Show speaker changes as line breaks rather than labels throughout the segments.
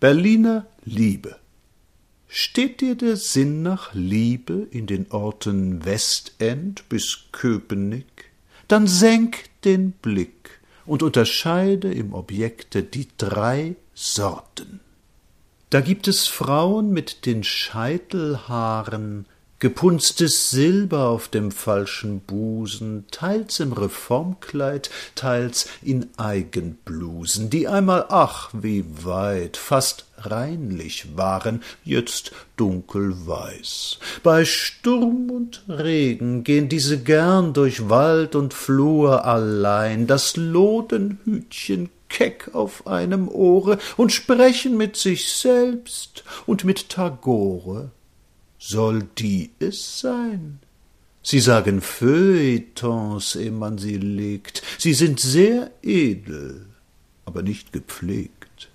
Berliner Liebe. Steht dir der Sinn nach Liebe in den Orten Westend bis Köpenick? Dann senk den Blick und unterscheide im Objekte die drei Sorten. Da gibt es Frauen mit den Scheitelhaaren, gepunztes Silber auf dem falschen Busen, teils im Reformkleid, teils in Eigenblusen, die einmal, ach, wie weit, fast reinlich waren, jetzt dunkelweiß. Bei Sturm und Regen gehen diese gern durch Wald und Flur allein, das Lodenhütchen keck auf einem Ohre und sprechen mit sich selbst und mit Tagore soll die es sein? Sie sagen Feuilletons, ehe man sie legt. Sie sind sehr edel, aber nicht gepflegt.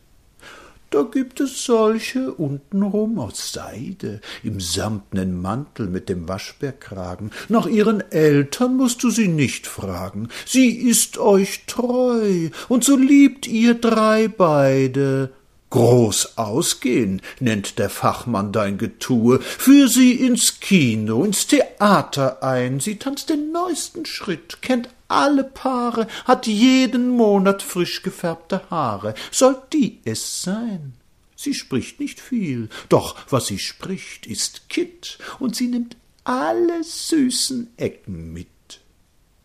Da gibt es solche untenrum aus Seide, im samtnen Mantel mit dem Waschbärkragen. Nach ihren Eltern musst du sie nicht fragen. Sie ist euch treu, und so liebt ihr drei beide. Groß ausgehen, nennt der Fachmann dein Getue, führ sie ins Kino, ins Theater ein, sie tanzt den neuesten Schritt, kennt alle Paare, hat jeden Monat frisch gefärbte Haare. Soll die es sein? Sie spricht nicht viel, doch was sie spricht, ist Kitt, und sie nimmt alle süßen Ecken mit.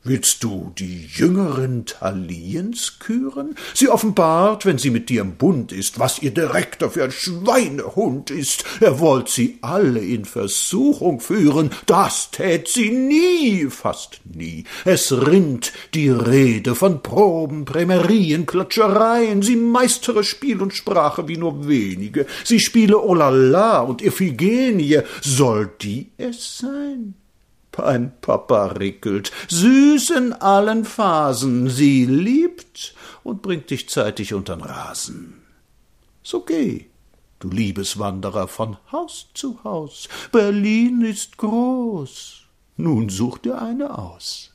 Willst du die jüngeren Thaliens küren? Sie offenbart, wenn sie mit dir im Bund ist, was ihr Direktor für ein Schweinehund ist. Er wollt sie alle in Versuchung führen. Das tät sie nie, fast nie. Es rinnt die Rede von Proben, Prämerien, Klatschereien. Sie meistere Spiel und Sprache wie nur wenige. Sie spiele Olala und Iphigenie. Soll die es sein? Ein Papa rickelt, süß in allen Phasen, sie liebt und bringt dich zeitig untern Rasen. So geh, du Liebeswanderer von Haus zu Haus, Berlin ist groß, nun such dir eine aus.